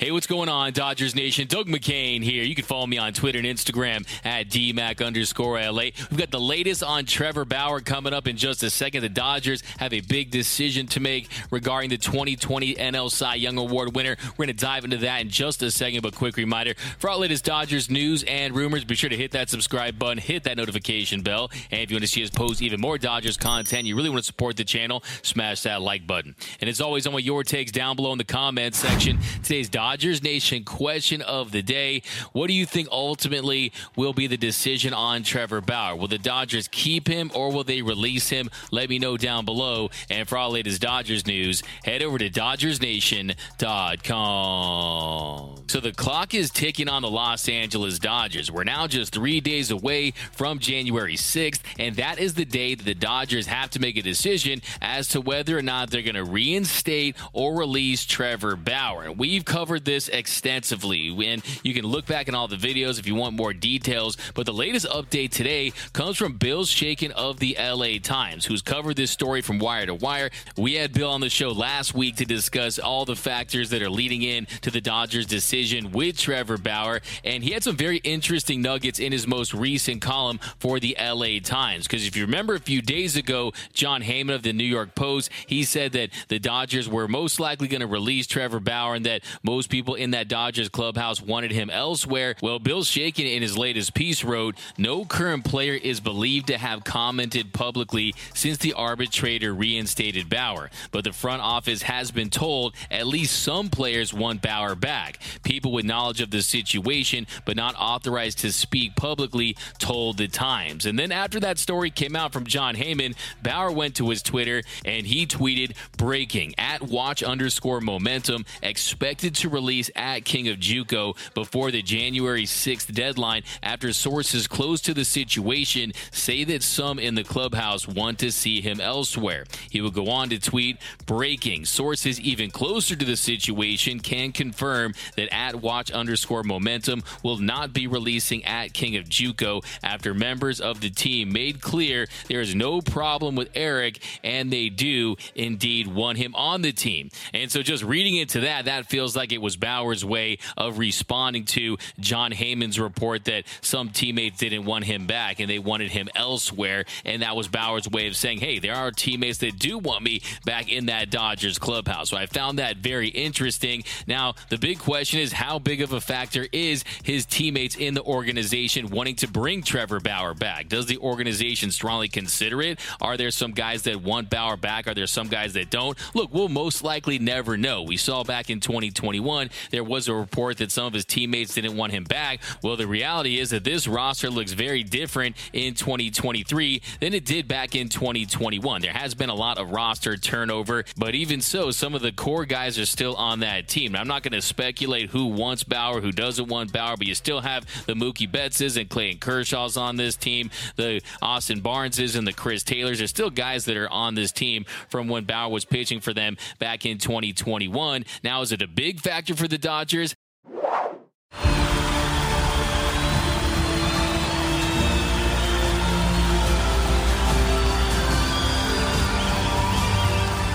Hey, what's going on, Dodgers Nation? Doug McKain here. You can follow me on Twitter and Instagram at DMAC underscore LA. We've got the latest on Trevor Bauer coming up in just a second. The Dodgers have a big decision to make regarding the 2020 NL Cy Young Award winner. We're going to dive into that in just a second, but quick reminder for all latest Dodgers news and rumors, be sure to hit that subscribe button, hit that notification bell, and if you want to see us post even more Dodgers content, you really want to support the channel, smash that like button. And as always, I want your takes down below in the comments section. Today's Dodgers Dodgers Nation question of the day. What do you think ultimately will be the decision on Trevor Bauer? Will the Dodgers keep him or will they release him? Let me know down below. And for all latest Dodgers news, head over to DodgersNation.com. So the clock is ticking on the Los Angeles Dodgers. We're now just three days away from January 6th, and that is the day that the Dodgers have to make a decision as to whether or not they're going to reinstate or release Trevor Bauer. We've covered covered this extensively, and you can look back in all the videos if you want more details. But the latest update today comes from Bill Shaikin of the LA Times, who's covered this story from wire to wire. We had Bill on the show last week to discuss all the factors that are leading in to the Dodgers' decision with Trevor Bauer, and he had some very interesting nuggets in his most recent column for the LA Times. Because if you remember a few days ago, Jon Heyman of the New York Post, he said that the Dodgers were most likely going to release Trevor Bauer and that most people in that Dodgers clubhouse wanted him elsewhere. Well, Bill Shaikin in his latest piece wrote, No current player is believed to have commented publicly since the arbitrator reinstated Bauer. But the front office has been told at least some players want Bauer back. People with knowledge of the situation, but not authorized to speak publicly, told the Times. And then after that story came out from Jon Heyman, Bauer went to his Twitter and he tweeted, breaking at watch underscore momentum, expected to release at King of Juco before the January 6th deadline after sources close to the situation say that some in the clubhouse want to see him elsewhere. He will go on to tweet breaking. Sources even closer to the situation can confirm that at watch underscore momentum will not be releasing at King of Juco after members of the team made clear there is no problem with Eric and they do indeed want him on the team. And so just reading into that, that feels like it was was Bauer's way of responding to Jon Heyman's report that some teammates didn't want him back and they wanted him elsewhere. And that was Bauer's way of saying, hey, there are teammates that do want me back in that Dodgers clubhouse. So I found that very interesting. Now, the big question is how big of a factor is his teammates in the organization wanting to bring Trevor Bauer back? Does the organization strongly consider it? Are there some guys that want Bauer back? Are there some guys that don't? Look, we'll most likely never know. We saw back in 2021 there was a report that some of his teammates didn't want him back. Well, the reality is that this roster looks very different in 2023 than it did back in 2021. There has been a lot of roster turnover, but even so, some of the core guys are still on that team. Now, I'm not going to speculate who wants Bauer, who doesn't want Bauer, but you still have the Mookie Bettses and Clayton Kershaw's on this team, the Austin Barneses and the Chris Taylors. There's still guys that are on this team from when Bauer was pitching for them back in 2021. Now, is it a big factor? For the Dodgers.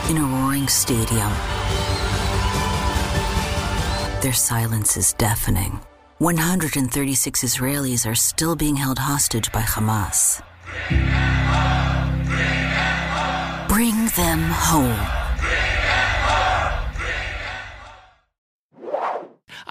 In a roaring stadium, their silence is deafening. 136 Israelis are still being held hostage by Hamas. Bring them home.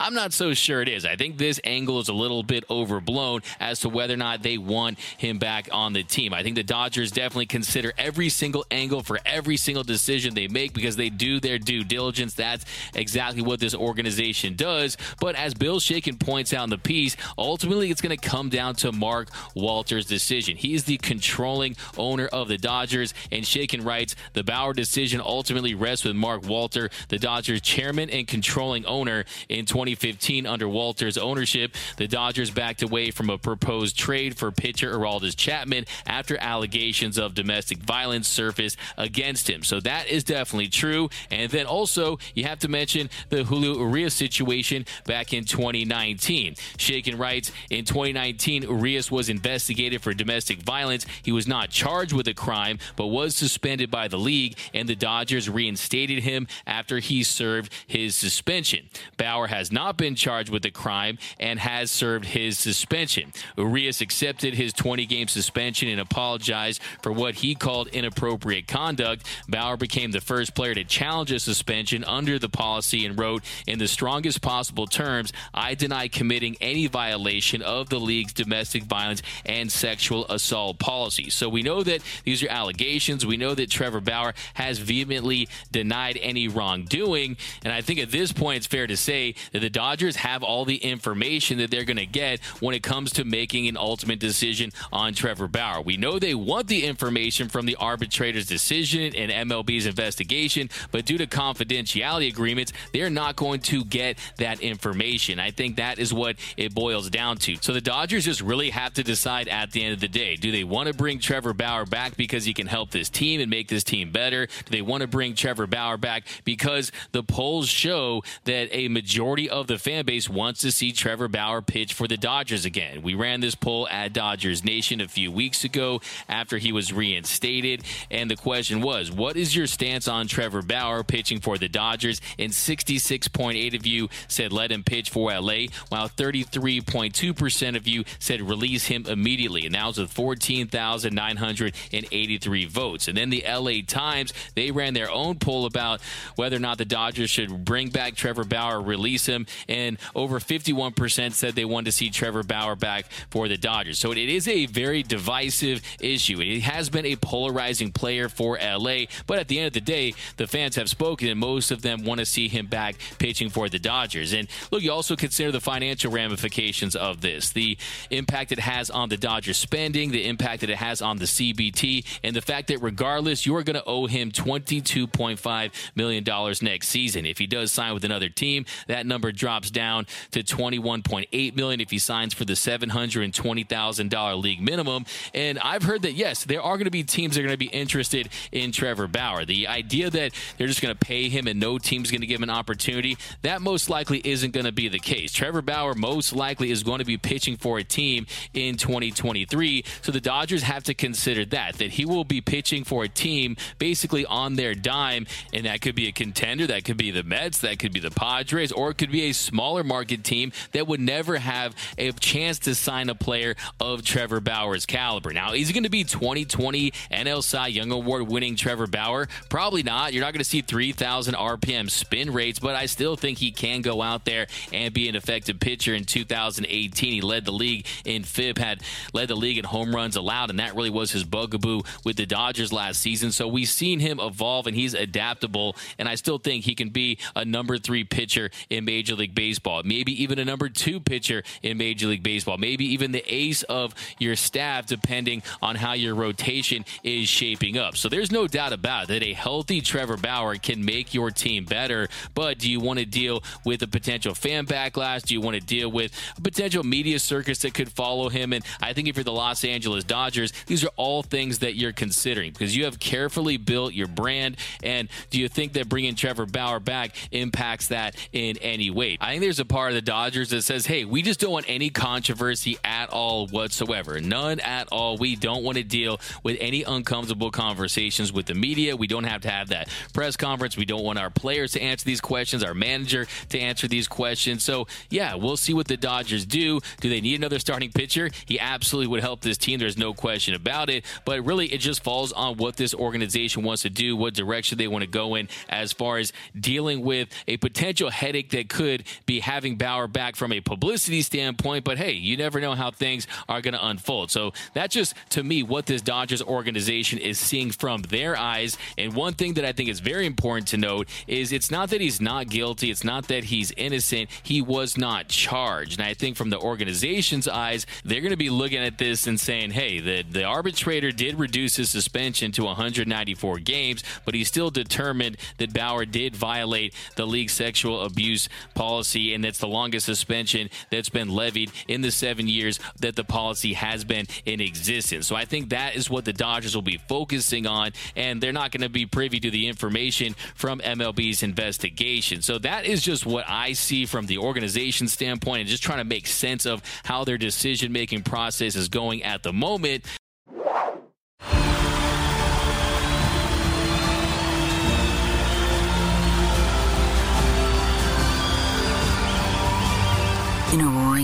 I'm not so sure it is. I think this angle is a little bit overblown as to whether or not they want him back on the team. I think the Dodgers definitely consider every single angle for every single decision they make because they do their due diligence. That's exactly what this organization does. But as Bill Shaikin points out in the piece, ultimately it's going to come down to Mark Walter's decision. He is the controlling owner of the Dodgers, and Shaikin writes the Bauer decision ultimately rests with Mark Walter, the Dodgers chairman and controlling owner. In 2015, under Walter's ownership, the Dodgers backed away from a proposed trade for pitcher Aroldis Chapman after allegations of domestic violence surfaced against him. So that is definitely true. And then also, you have to mention the Julio Urias situation back in 2019. Shaikin writes In 2019, Urias was investigated for domestic violence. He was not charged with a crime, but was suspended by the league, and the Dodgers reinstated him after he served his suspension. Bauer has not been charged with the crime and has served his suspension. Urias accepted his 20 game suspension and apologized for what he called inappropriate conduct. Bauer became the first player to challenge a suspension under the policy and wrote, In the strongest possible terms, I deny committing any violation of the league's domestic violence and sexual assault policy. So we know that these are allegations. We know that Trevor Bauer has vehemently denied any wrongdoing. And I think at this point, it's fair to say that the Dodgers have all the information that they're going to get when it comes to making an ultimate decision on Trevor Bauer. We know they want the information from the arbitrator's decision and MLB's investigation, but due to confidentiality agreements, they're not going to get that information. I think that is what it boils down to. So the Dodgers just really have to decide at the end of the day do they want to bring Trevor Bauer back because he can help this team and make this team better? Do they want to bring Trevor Bauer back because the polls show that a majority of the fan base wants to see Trevor Bauer pitch for the Dodgers again? We ran this poll at Dodgers Nation a few weeks ago after he was reinstated, and the question was, what is your stance on Trevor Bauer pitching for the Dodgers? And 66.8 of you said let him pitch for LA, while 33.2% of you said release him immediately. And that was with 14,983 votes. And then the LA Times, they ran their own poll about whether or not the Dodgers should bring back Trevor Bauer, release him, and over 51% said they wanted to see Trevor Bauer back for the Dodgers. So it is a very divisive issue. It has been a polarizing player for LA, but at the end of the day, the fans have spoken, and most of them want to see him back pitching for the Dodgers. And look, you also consider the financial ramifications of this, the impact it has on the Dodgers spending, the impact that it has on the CBT, and the fact that regardless, you are going to owe him $22.5 million next season. If he does sign with another team, that number drops down to 21.8 million if he signs for the $720,000 league minimum. And I've heard that, yes, there are going to be teams that are going to be interested in Trevor Bauer. The idea that they're just going to pay him and no team's going to give him an opportunity, that most likely isn't going to be the case. Trevor Bauer most likely is going to be pitching for a team in 2023. So the Dodgers have to consider that, that he will be pitching for a team basically on their dime. And that could be a contender, that could be the Mets, that could be the Padres, or it could be a smaller market team that would never have a chance to sign a player of Trevor Bauer's caliber. Now, is going to be 2020 NL Cy Young Award winning Trevor Bauer? Probably not. You're not going to see 3,000 RPM spin rates, but I still think he can go out there and be an effective pitcher in 2018. He led the league in FIP, had led the league in home runs allowed, and that really was his bugaboo with the Dodgers last season. So we've seen him evolve, and he's adaptable, and I still think he can be a number three pitcher in Major League Baseball, maybe even a number two pitcher in Major League Baseball, maybe even the ace of your staff, depending on how your rotation is shaping up. So there's no doubt about it that a healthy Trevor Bauer can make your team better. But do you want to deal with a potential fan backlash? Do you want to deal with a potential media circus that could follow him? And I think if you're the Los Angeles Dodgers, these are all things that you're considering because you have carefully built your brand. And do you think that bringing Trevor Bauer back impacts that in any way? I think there's a part of the Dodgers that says, hey, we just don't want any controversy at all whatsoever. None at all. We don't want to deal with any uncomfortable conversations with the media. We don't have to have that press conference. We don't want our players to answer these questions, our manager to answer these questions. So, yeah, we'll see what the Dodgers do. Do they need another starting pitcher? He absolutely would help this team. There's no question about it. But really, it just falls on what this organization wants to do, what direction they want to go in as far as dealing with a potential headache that could be having Bauer back from a publicity standpoint, but hey, you never know how things are going to unfold. So that's just to me what this Dodgers organization is seeing from their eyes. And one thing that I think is very important to note is it's not that he's not guilty, it's not that he's innocent. He was not charged. And I think from the organization's eyes, they're going to be looking at this and saying, hey, the, the arbitrator did reduce his suspension to 194 games, but he still determined that Bauer did violate the league sexual abuse policy, and that's the longest suspension that's been levied in the seven years that the policy has been in existence. So I think that is what the Dodgers will be focusing on, and they're not going to be privy to the information from MLB's investigation. So that is just what I see from the organization standpoint and just trying to make sense of how their decision making process is going at the moment.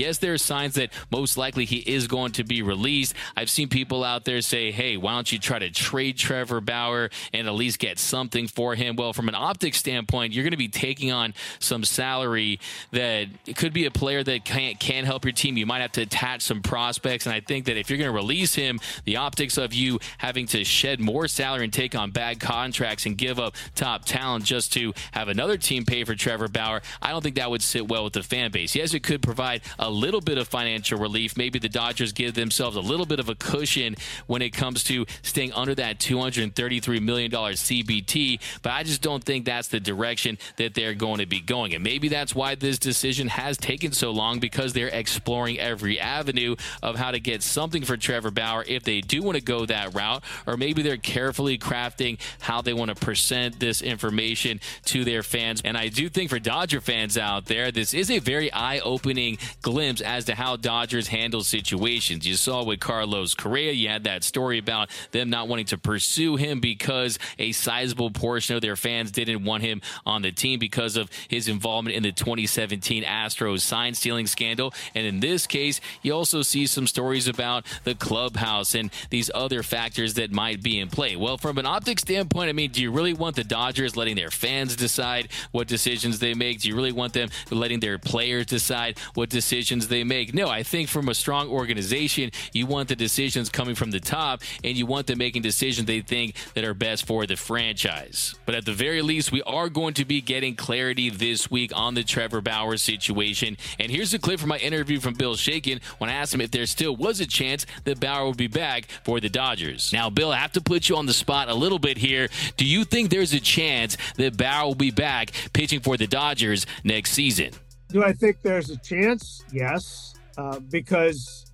Yes, there are signs that most likely he is going to be released. I've seen people out there say, hey, why don't you try to trade Trevor Bauer and at least get something for him? Well, from an optics standpoint, you're going to be taking on some salary that could be a player that can, can help your team. You might have to attach some prospects. And I think that if you're going to release him, the optics of you having to shed more salary and take on bad contracts and give up top talent just to have another team pay for Trevor Bauer, I don't think that would sit well with the fan base. Yes, it could provide a little bit of financial relief. Maybe the Dodgers give themselves a little bit of a cushion when it comes to staying under that $233 million CBT, but I just don't think that's the direction that they're going to be going. And maybe that's why this decision has taken so long because they're exploring every avenue of how to get something for Trevor Bauer if they do want to go that route, or maybe they're carefully crafting how they want to present this information to their fans. And I do think for Dodger fans out there, this is a very eye opening glimpse as to how Dodgers handle situations. You saw with Carlos Correa, you had that story about them not wanting to pursue him because a sizable portion of their fans didn't want him on the team because of his involvement in the 2017 Astros sign stealing scandal. And in this case, you also see some stories about the clubhouse and these other factors that might be in play. Well, from an optics standpoint, I mean, do you really want the Dodgers letting their fans decide what decisions they make? Do you really want them letting their players decide what decisions? Decisions they make. No, I think from a strong organization, you want the decisions coming from the top and you want them making decisions they think that are best for the franchise. But at the very least, we are going to be getting clarity this week on the Trevor Bauer situation. And here's a clip from my interview from Bill Shaikin when I asked him if there still was a chance that Bauer would be back for the Dodgers. Now, Bill, I have to put you on the spot a little bit here. Do you think there's a chance that Bauer will be back pitching for the Dodgers next season? Do I think there's a chance? Yes, uh, because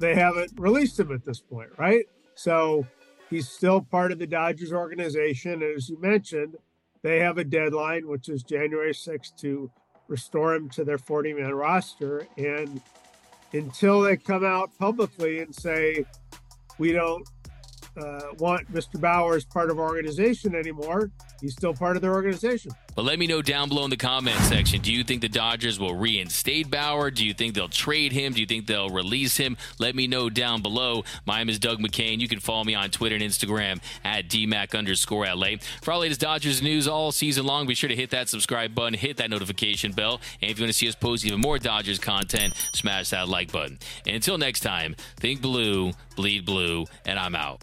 they haven't released him at this point, right? So he's still part of the Dodgers organization. And as you mentioned, they have a deadline, which is January 6th, to restore him to their 40 man roster. And until they come out publicly and say, we don't uh, want Mr. Bauer as part of our organization anymore, he's still part of their organization. But let me know down below in the comment section. Do you think the Dodgers will reinstate Bauer? Do you think they'll trade him? Do you think they'll release him? Let me know down below. My name is Doug McKain. You can follow me on Twitter and Instagram at DMAC underscore LA. For all latest Dodgers news all season long, be sure to hit that subscribe button, hit that notification bell. And if you want to see us post even more Dodgers content, smash that like button. And until next time, think blue, bleed blue, and I'm out.